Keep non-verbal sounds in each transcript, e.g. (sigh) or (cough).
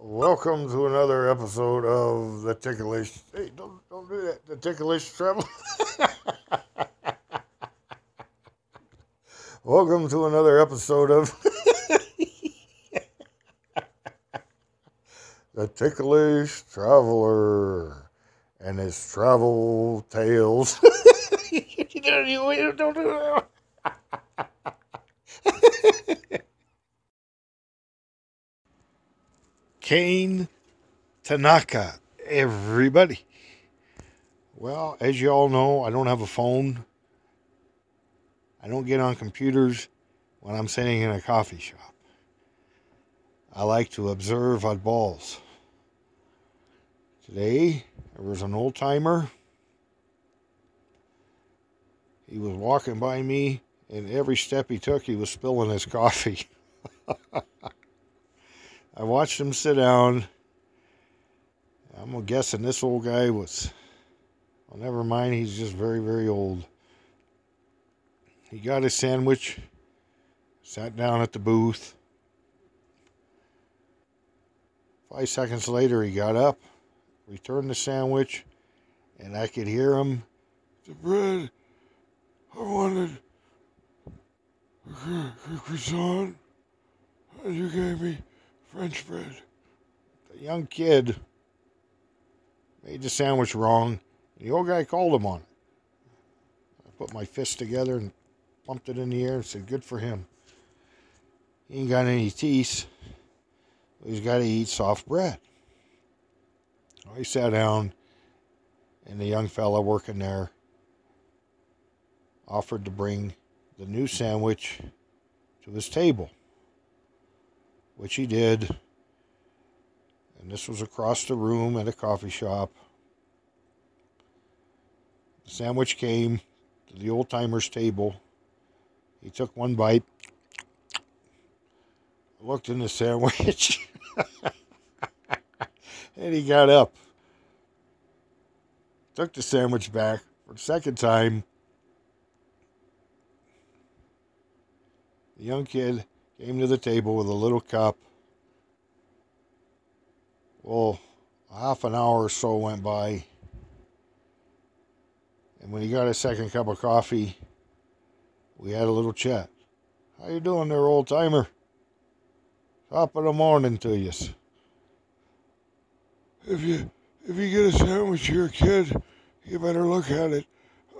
Welcome to another episode of the Ticklish. Hey, don't don't do that. The Ticklish Travel. (laughs) Welcome to another episode of (laughs) the Ticklish Traveler and his travel tales. (laughs) don't do that. Kane Tanaka, everybody. Well, as you all know, I don't have a phone. I don't get on computers when I'm sitting in a coffee shop. I like to observe oddballs. Today, there was an old timer. He was walking by me, and every step he took, he was spilling his coffee. (laughs) I watched him sit down. I'm guessing this old guy was, well, never mind, he's just very, very old. He got his sandwich, sat down at the booth. Five seconds later, he got up, returned the sandwich, and I could hear him. The bread, I wanted a croissant, and you gave me French bread. The young kid made the sandwich wrong, the old guy called him on it. I put my fist together and pumped it in the air and said, Good for him. He ain't got any teeth. He's got to eat soft bread. I sat down, and the young fella working there offered to bring the new sandwich to his table which he did. And this was across the room at a coffee shop. The sandwich came to the old timer's table. He took one bite, looked in the sandwich, (laughs) and he got up. Took the sandwich back for the second time. The young kid came to the table with a little cup. Well, half an hour or so went by. And when he got a second cup of coffee, we had a little chat. How you doing there, old timer? Top of the morning to you. If you if you get a sandwich here, kid, you better look at it.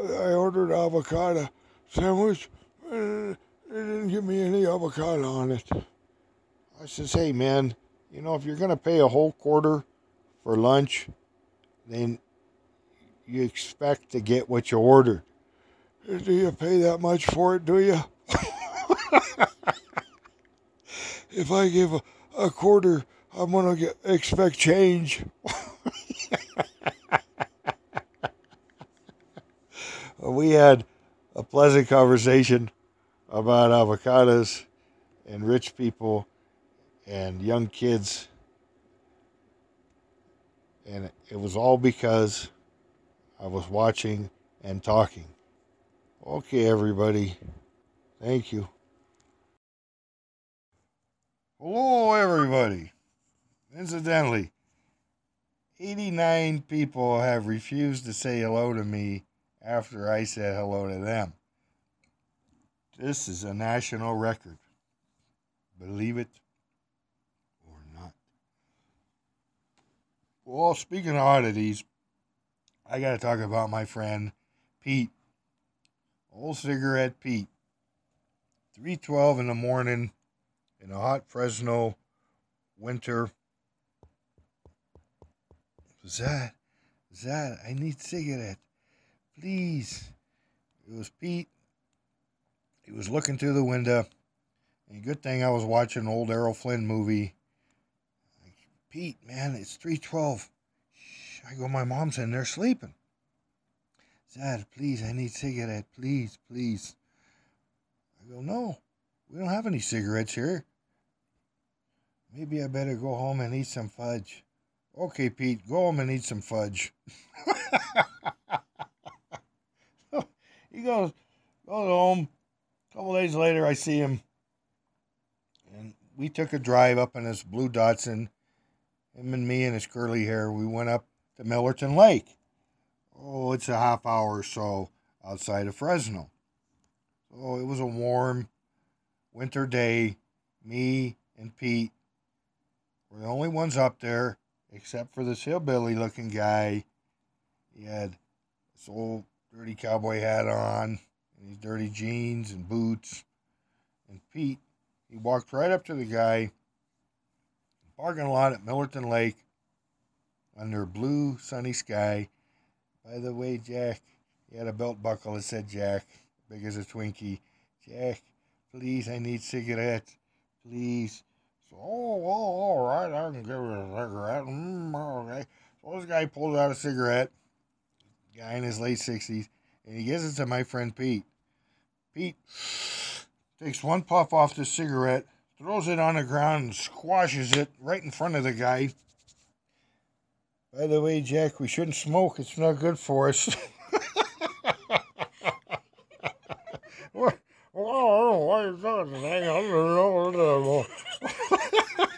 I ordered avocado sandwich. They didn't give me any avocado on it. I says, hey, man, you know, if you're going to pay a whole quarter for lunch, then you expect to get what you ordered. Do you pay that much for it, do you? (laughs) if I give a, a quarter, I'm going to expect change. (laughs) we had a pleasant conversation about avocados and rich people and young kids. And it was all because I was watching and talking. Okay, everybody. Thank you. Hello, everybody. Incidentally, 89 people have refused to say hello to me after I said hello to them. This is a national record. Believe it or not. Well, speaking of oddities, I got to talk about my friend Pete. Old cigarette Pete. 3:12 in the morning in a hot Fresno winter. Zad, Zad, I need cigarette. Please. It was Pete he was looking through the window. And good thing I was watching an old Errol Flynn movie. Like, Pete, man, it's 312. Shh, I go, my mom's in there sleeping. Dad, please, I need cigarette. Please, please. I go, no, we don't have any cigarettes here. Maybe I better go home and eat some fudge. Okay, Pete, go home and eat some fudge. (laughs) he goes, goes home, couple days later, I see him, and we took a drive up in his blue Datsun, him and me and his curly hair, we went up to Millerton Lake. Oh, it's a half hour or so outside of Fresno. So it was a warm winter day. Me and Pete were the only ones up there, except for this hillbilly looking guy. He had this old dirty cowboy hat on, these dirty jeans and boots. And Pete, he walked right up to the guy, parking lot at Millerton Lake, under a blue sunny sky. By the way, Jack, he had a belt buckle that said Jack, big as a Twinkie. Jack, please, I need cigarettes. Please. So, oh, oh, all right, I can give you a cigarette. Mm, okay. So this guy pulls out a cigarette, guy in his late 60s, and he gives it to my friend Pete. Pete takes one puff off the cigarette, throws it on the ground, and squashes it right in front of the guy. By the way, Jack, we shouldn't smoke. It's not good for us. what? Oh, what is that thing? I don't know. (laughs)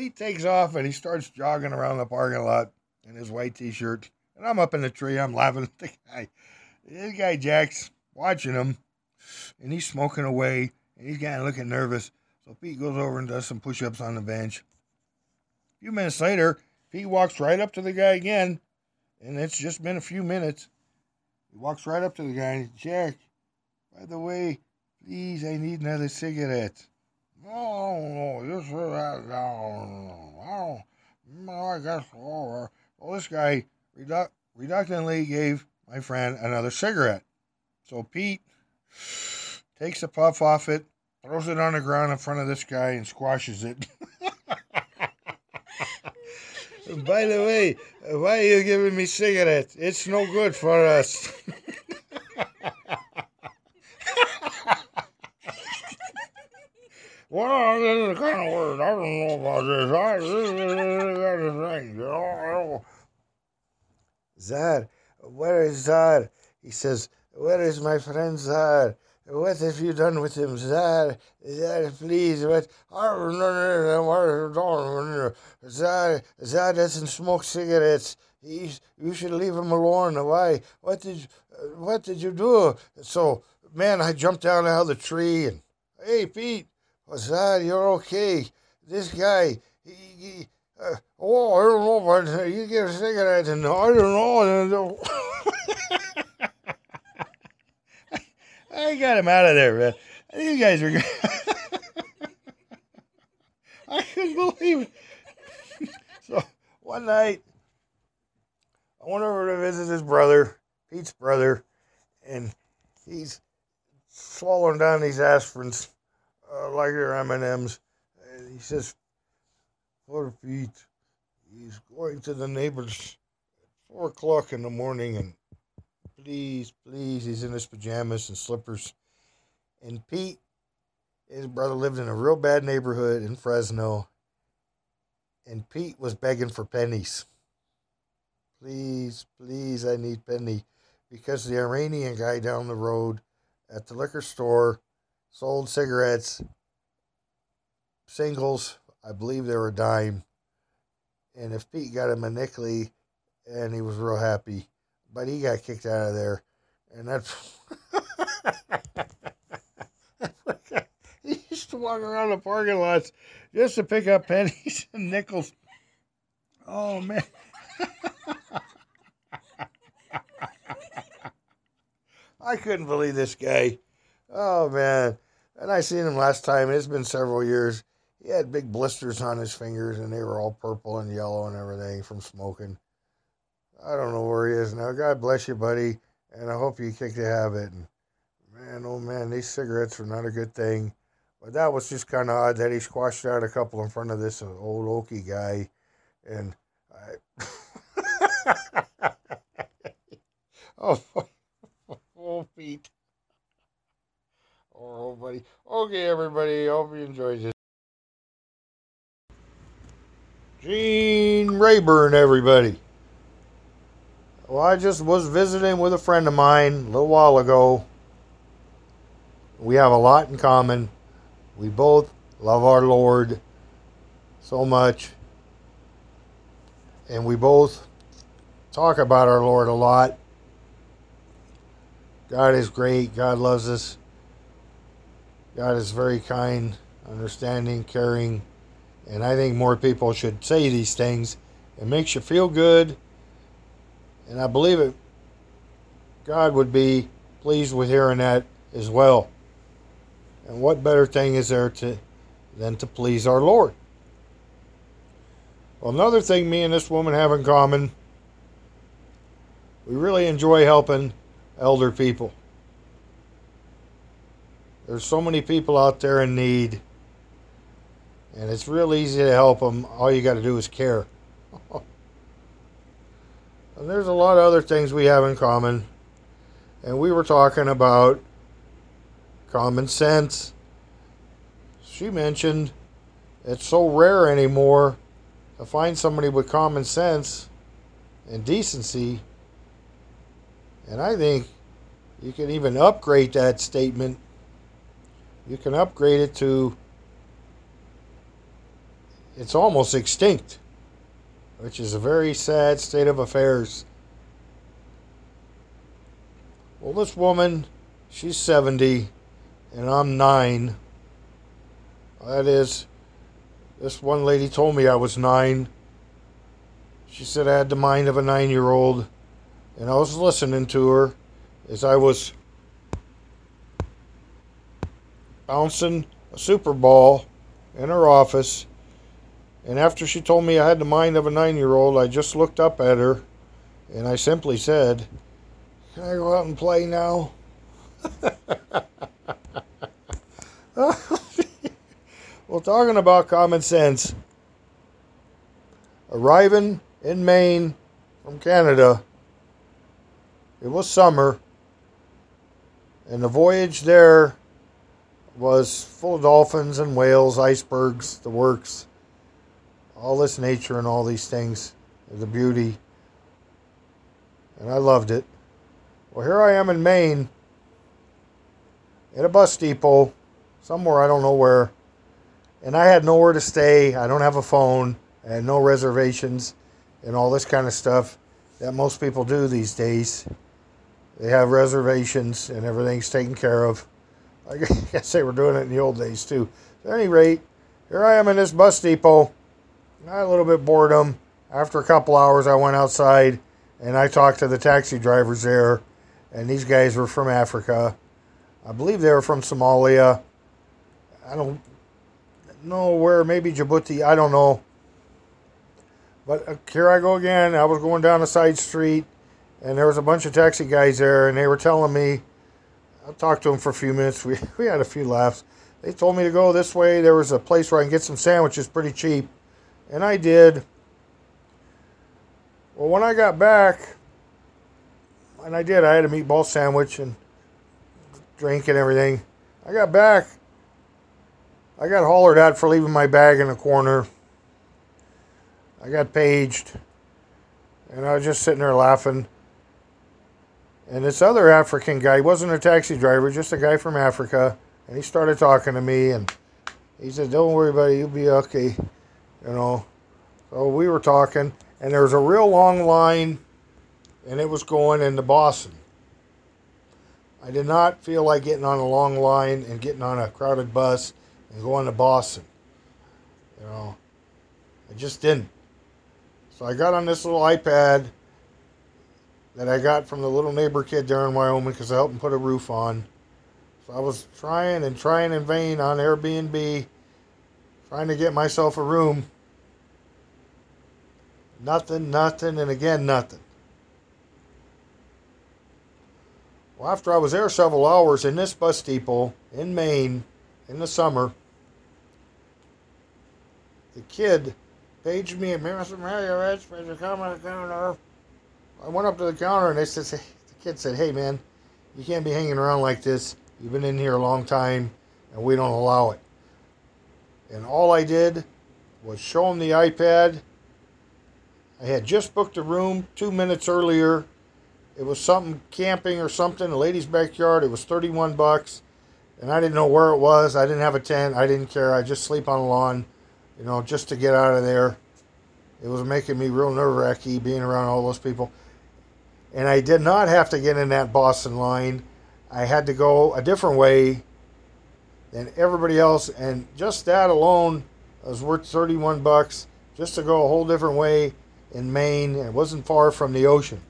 Pete takes off and he starts jogging around the parking lot in his white t-shirt. And I'm up in the tree. I'm laughing at the guy. This guy Jack's watching him, and he's smoking away, and he's of looking nervous. So Pete goes over and does some push-ups on the bench. A few minutes later, Pete walks right up to the guy again, and it's just been a few minutes. He walks right up to the guy and Jack, by the way, please, I need another cigarette. No, this no, no, no, I guess, oh, well, this guy redu- reluctantly gave my friend another cigarette. So Pete takes the puff off it, throws it on the ground in front of this guy, and squashes it. (laughs) By the way, why are you giving me cigarettes? It's no good for us. (laughs) well, this is kind of weird. I don't know about this. I, this, this, Zad, where is Zad? He says, Where is my friend Zad? What have you done with him, Zad? Zad, please, what? Zad, Zad doesn't smoke cigarettes. He's, you should leave him alone. Why? What did, what did you do? So, man, I jumped down out of the tree and, hey, Pete, Zad, you're okay. This guy, he, he uh, oh, I don't know, but you get a cigarette and I don't know. (laughs) I got him out of there, man. You guys are. (laughs) I couldn't believe it. (laughs) so one night, I went over to visit his brother, Pete's brother, and he's swallowing down these aspirins uh, like they're M and he says, "Poor Pete, he's going to the neighbors at four o'clock in the morning and please, please. He's in his pajamas and slippers. And Pete, his brother lived in a real bad neighborhood in Fresno. And Pete was begging for pennies. Please, please, I need penny. Because the Iranian guy down the road at the liquor store sold cigarettes, singles, I believe they were a dime. And if Pete got him a nickel, and he was real happy but he got kicked out of there, and that's. (laughs) he used to walk around the parking lots just to pick up pennies (laughs) and nickels. Oh man. (laughs) I couldn't believe this guy. Oh man. And I seen him last time. It's been several years. He had big blisters on his fingers and they were all purple and yellow and everything from smoking. I don't know where he is now. God bless you, buddy, and I hope you kick the habit. And man, oh man, these cigarettes are not a good thing. But that was just kind of odd that he squashed out a couple in front of this uh, old Okie guy, and I. (laughs) oh, (laughs) oh, Pete. Oh, buddy. Okay, everybody. Hope you enjoyed this. Gene Rayburn, everybody. Well, I just was visiting with a friend of mine a little while ago. We have a lot in common. We both love our Lord so much. And we both talk about our Lord a lot. God is great. God loves us. God is very kind, understanding, caring. And I think more people should say these things. It makes you feel good. And I believe it. God would be pleased with hearing that as well. And what better thing is there to than to please our Lord? Well, another thing me and this woman have in common, we really enjoy helping elder people. There's so many people out there in need, and it's real easy to help them. All you got to do is care. (laughs) and there's a lot of other things we have in common. And we were talking about common sense. She mentioned it's so rare anymore to find somebody with common sense and decency. And I think you can even upgrade that statement. You can upgrade it to it's almost extinct, which is a very sad state of affairs. Well, this woman, she's 70 and I'm 9. That is, this one lady told me I was 9. She said I had the mind of a 9 year old. And I was listening to her as I was bouncing a Super Ball in her office. And after she told me I had the mind of a nine year old, I just looked up at her and I simply said, Can I go out and play now? (laughs) well, talking about common sense, arriving in Maine from Canada, it was summer, and the voyage there was full of dolphins and whales, icebergs, the works, all this nature and all these things, the beauty. And I loved it. Well, here I am in Maine, at a bus depot, somewhere I don't know where, and I had nowhere to stay. I don't have a phone. Had no reservations and all this kind of stuff that most people do these days. They have reservations and everything's taken care of. I (laughs) guess they were doing it in the old days too. At any rate, here I am in this bus depot. Had a little bit boredom. After a couple hours, I went outside and I talked to the taxi drivers there. And these guys were from Africa. I believe they were from Somalia. I don't know where, maybe Djibouti. I don't know. But uh, here I go again. I was going down a side street and there was a bunch of taxi guys there and they were telling me I talked to them for a few minutes. We, (laughs) we had a few laughs. They told me to go this way. There was a place where I can get some sandwiches pretty cheap. And I did. Well, when I got back, and I did, I had a meatball sandwich and drink and everything. I got back. I got hollered at for leaving my bag in the corner. I got paged. And I was just sitting there laughing. And this other African guy, he wasn't a taxi driver, just a guy from Africa. And he started talking to me and he said, Don't worry about it, you'll be okay. You know. So we were talking, and there was a real long line, and it was going into Boston. I did not feel like getting on a long line and getting on a crowded bus and going to Boston. You know, I just didn't. So I got on this little iPad that I got from the little neighbor kid there in Wyoming because I helped him put a roof on. So I was trying and trying in vain on Airbnb, trying to get myself a room. Nothing, nothing, and again, nothing. Well, after I was there several hours in this bus depot in Maine in the summer, the kid paged me and Mr. Mario Rich, Mr. Common Counter. I went up to the counter and they said, the kid said, "Hey man, you can't be hanging around like this. You've been in here a long time, and we don't allow it." And all I did was show him the iPad. I had just booked a room two minutes earlier. It was something camping or something, a lady's backyard. It was 31 bucks. and I didn't know where it was. I didn't have a tent. I didn't care. I just sleep on the lawn, you know, just to get out of there. It was making me real nerve wracking being around all those people. And I did not have to get in that Boston line. I had to go a different way than everybody else, and just that alone was worth 31 bucks just to go a whole different way in Maine. It wasn't far from the ocean.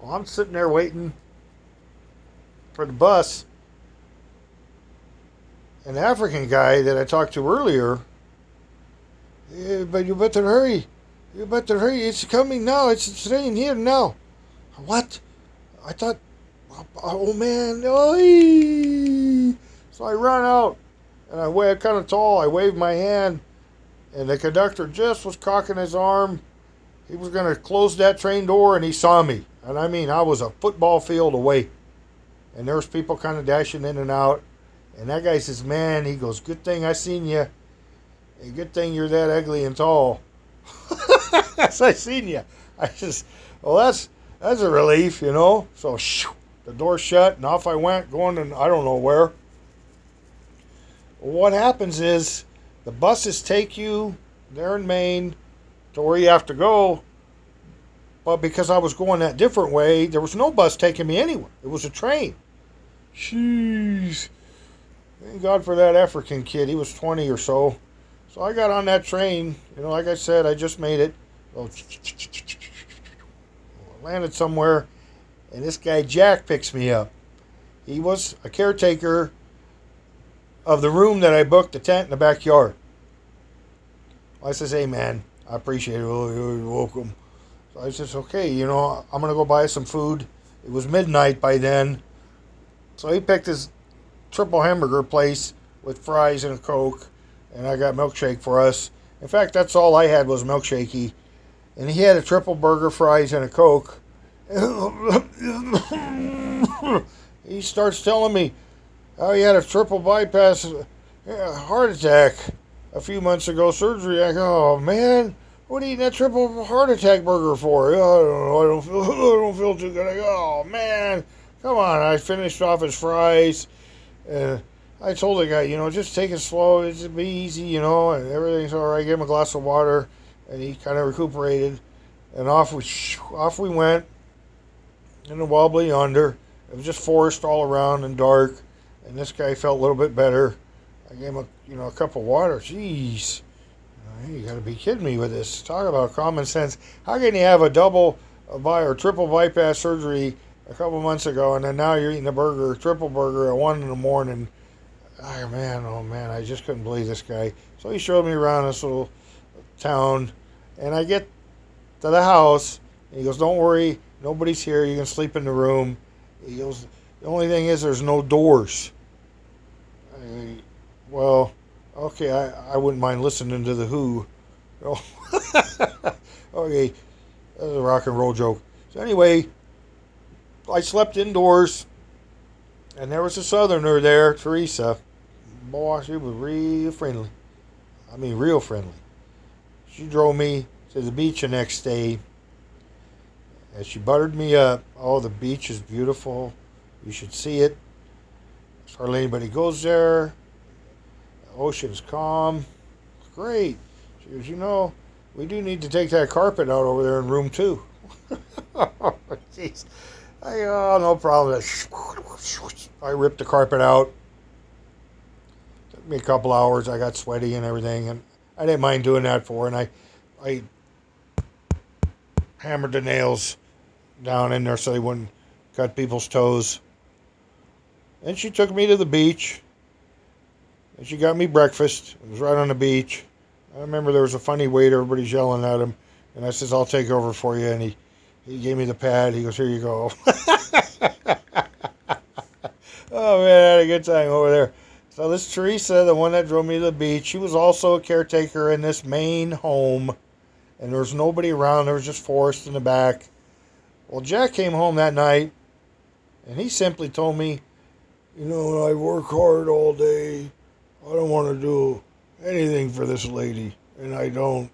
Well, I'm sitting there waiting for the bus. An African guy that I talked to earlier, yeah, but you better hurry. You better hurry. It's coming now. It's staying here now. What? I thought, oh, oh man, Oy! so I run out and I wave kind of tall. I waved my hand, and the conductor just was cocking his arm. He was going to close that train door, and he saw me. And I mean, I was a football field away. And there was people kind of dashing in and out. And that guy says, man, he goes, good thing I seen you. And good thing you're that ugly and tall. (laughs) As I seen you. I just, well, that's that's a relief, you know. So shoo, the door shut, and off I went, going and I don't know where. What happens is the buses take you there in Maine to where you have to go, but because I was going that different way, there was no bus taking me anywhere. It was a train. Jeez. Thank God for that African kid. He was 20 or so. So I got on that train. You know, like I said, I just made it. So, landed somewhere, and this guy Jack picks me up. He was a caretaker of the room that I booked, the tent in the backyard. I says, "Hey man, I appreciate it. You're welcome." So I says, "Okay, you know, I'm gonna go buy some food." It was midnight by then, so he picked his triple hamburger place with fries and a coke, and I got milkshake for us. In fact, that's all I had was milkshakey, and he had a triple burger, fries, and a coke. (laughs) he starts telling me how he had a triple bypass heart attack a few months ago, surgery. I go, oh man, what are you eating that triple heart attack burger for? I don't know. I don't feel. (laughs) I don't feel too good. I go, oh man, come on. I finished off his fries, I told the guy, you know, just take it slow. It's be easy, you know, and everything's all right. Give him a glass of water, and he kind of recuperated, and off we off we went in the wobbly yonder. It was just forest all around and dark, and this guy felt a little bit better. I gave him a you know a cup of water. Jeez, uh, you got to be kidding me with this. Talk about common sense. How can you have a double by or triple bypass surgery a couple months ago, and then now you're eating a burger, triple burger at one in the morning? Oh man, oh man, I just couldn't believe this guy. So he showed me around this little town, and I get to the house, and he goes, "Don't worry, nobody's here. You can sleep in the room." He goes, "The only thing is, there's no doors." I, well, okay, I, I wouldn't mind listening to the Who. (laughs) okay, that's a rock and roll joke. So anyway, I slept indoors, and there was a Southerner there, Teresa. Boy, she was real friendly. I mean, real friendly. She drove me to the beach the next day, and she buttered me up. Oh, the beach is beautiful. You should see it. Hardly anybody goes there. The ocean's calm. Great. She goes, you know, we do need to take that carpet out over there in room two. (laughs) Jeez. I, oh, no problem. I ripped the carpet out Took me a couple hours. I got sweaty and everything, and I didn't mind doing that for. And I, I hammered the nails down in there so they wouldn't cut people's toes. And she took me to the beach. And she got me breakfast. It was right on the beach. I remember there was a funny waiter. Everybody's yelling at him. And I says, I'll take over for you. And he, he gave me the pad. He goes, here you go. (laughs) oh, man, I had a good time over there. So this Teresa, the one that drove me to the beach, she was also a caretaker in this main home, and there was nobody around. There was just forest in the back. Well, Jack came home that night, and he simply told me, "You know, I work hard all day. I don't want to do anything for this lady, and I don't."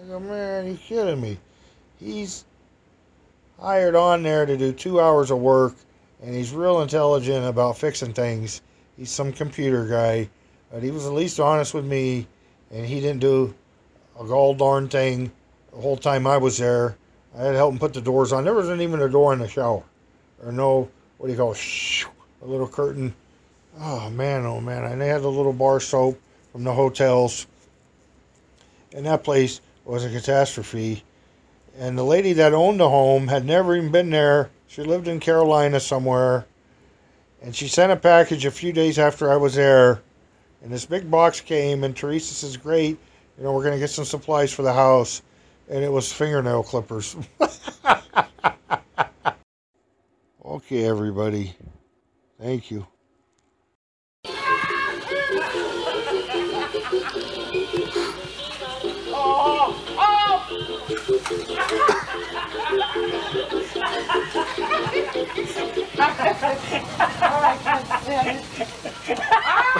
I go, "Man, you kidding me?" He's hired on there to do two hours of work, and he's real intelligent about fixing things. He's some computer guy, but he was at least honest with me, and he didn't do a gall darn thing the whole time I was there. I had to help him put the doors on. There wasn't even a door in the shower, or no, what do you call it? A little curtain. Oh man, oh man! And they had the little bar soap from the hotels, and that place was a catastrophe. And the lady that owned the home had never even been there. She lived in Carolina somewhere, and she sent a package a few days after I was there. And this big box came, and Teresa says, "Great, you know, we're gonna get some supplies for the house." And it was fingernail clippers. (laughs) okay, everybody. Thank you. (laughs) Oh, oh. (laughs) All right. (laughs)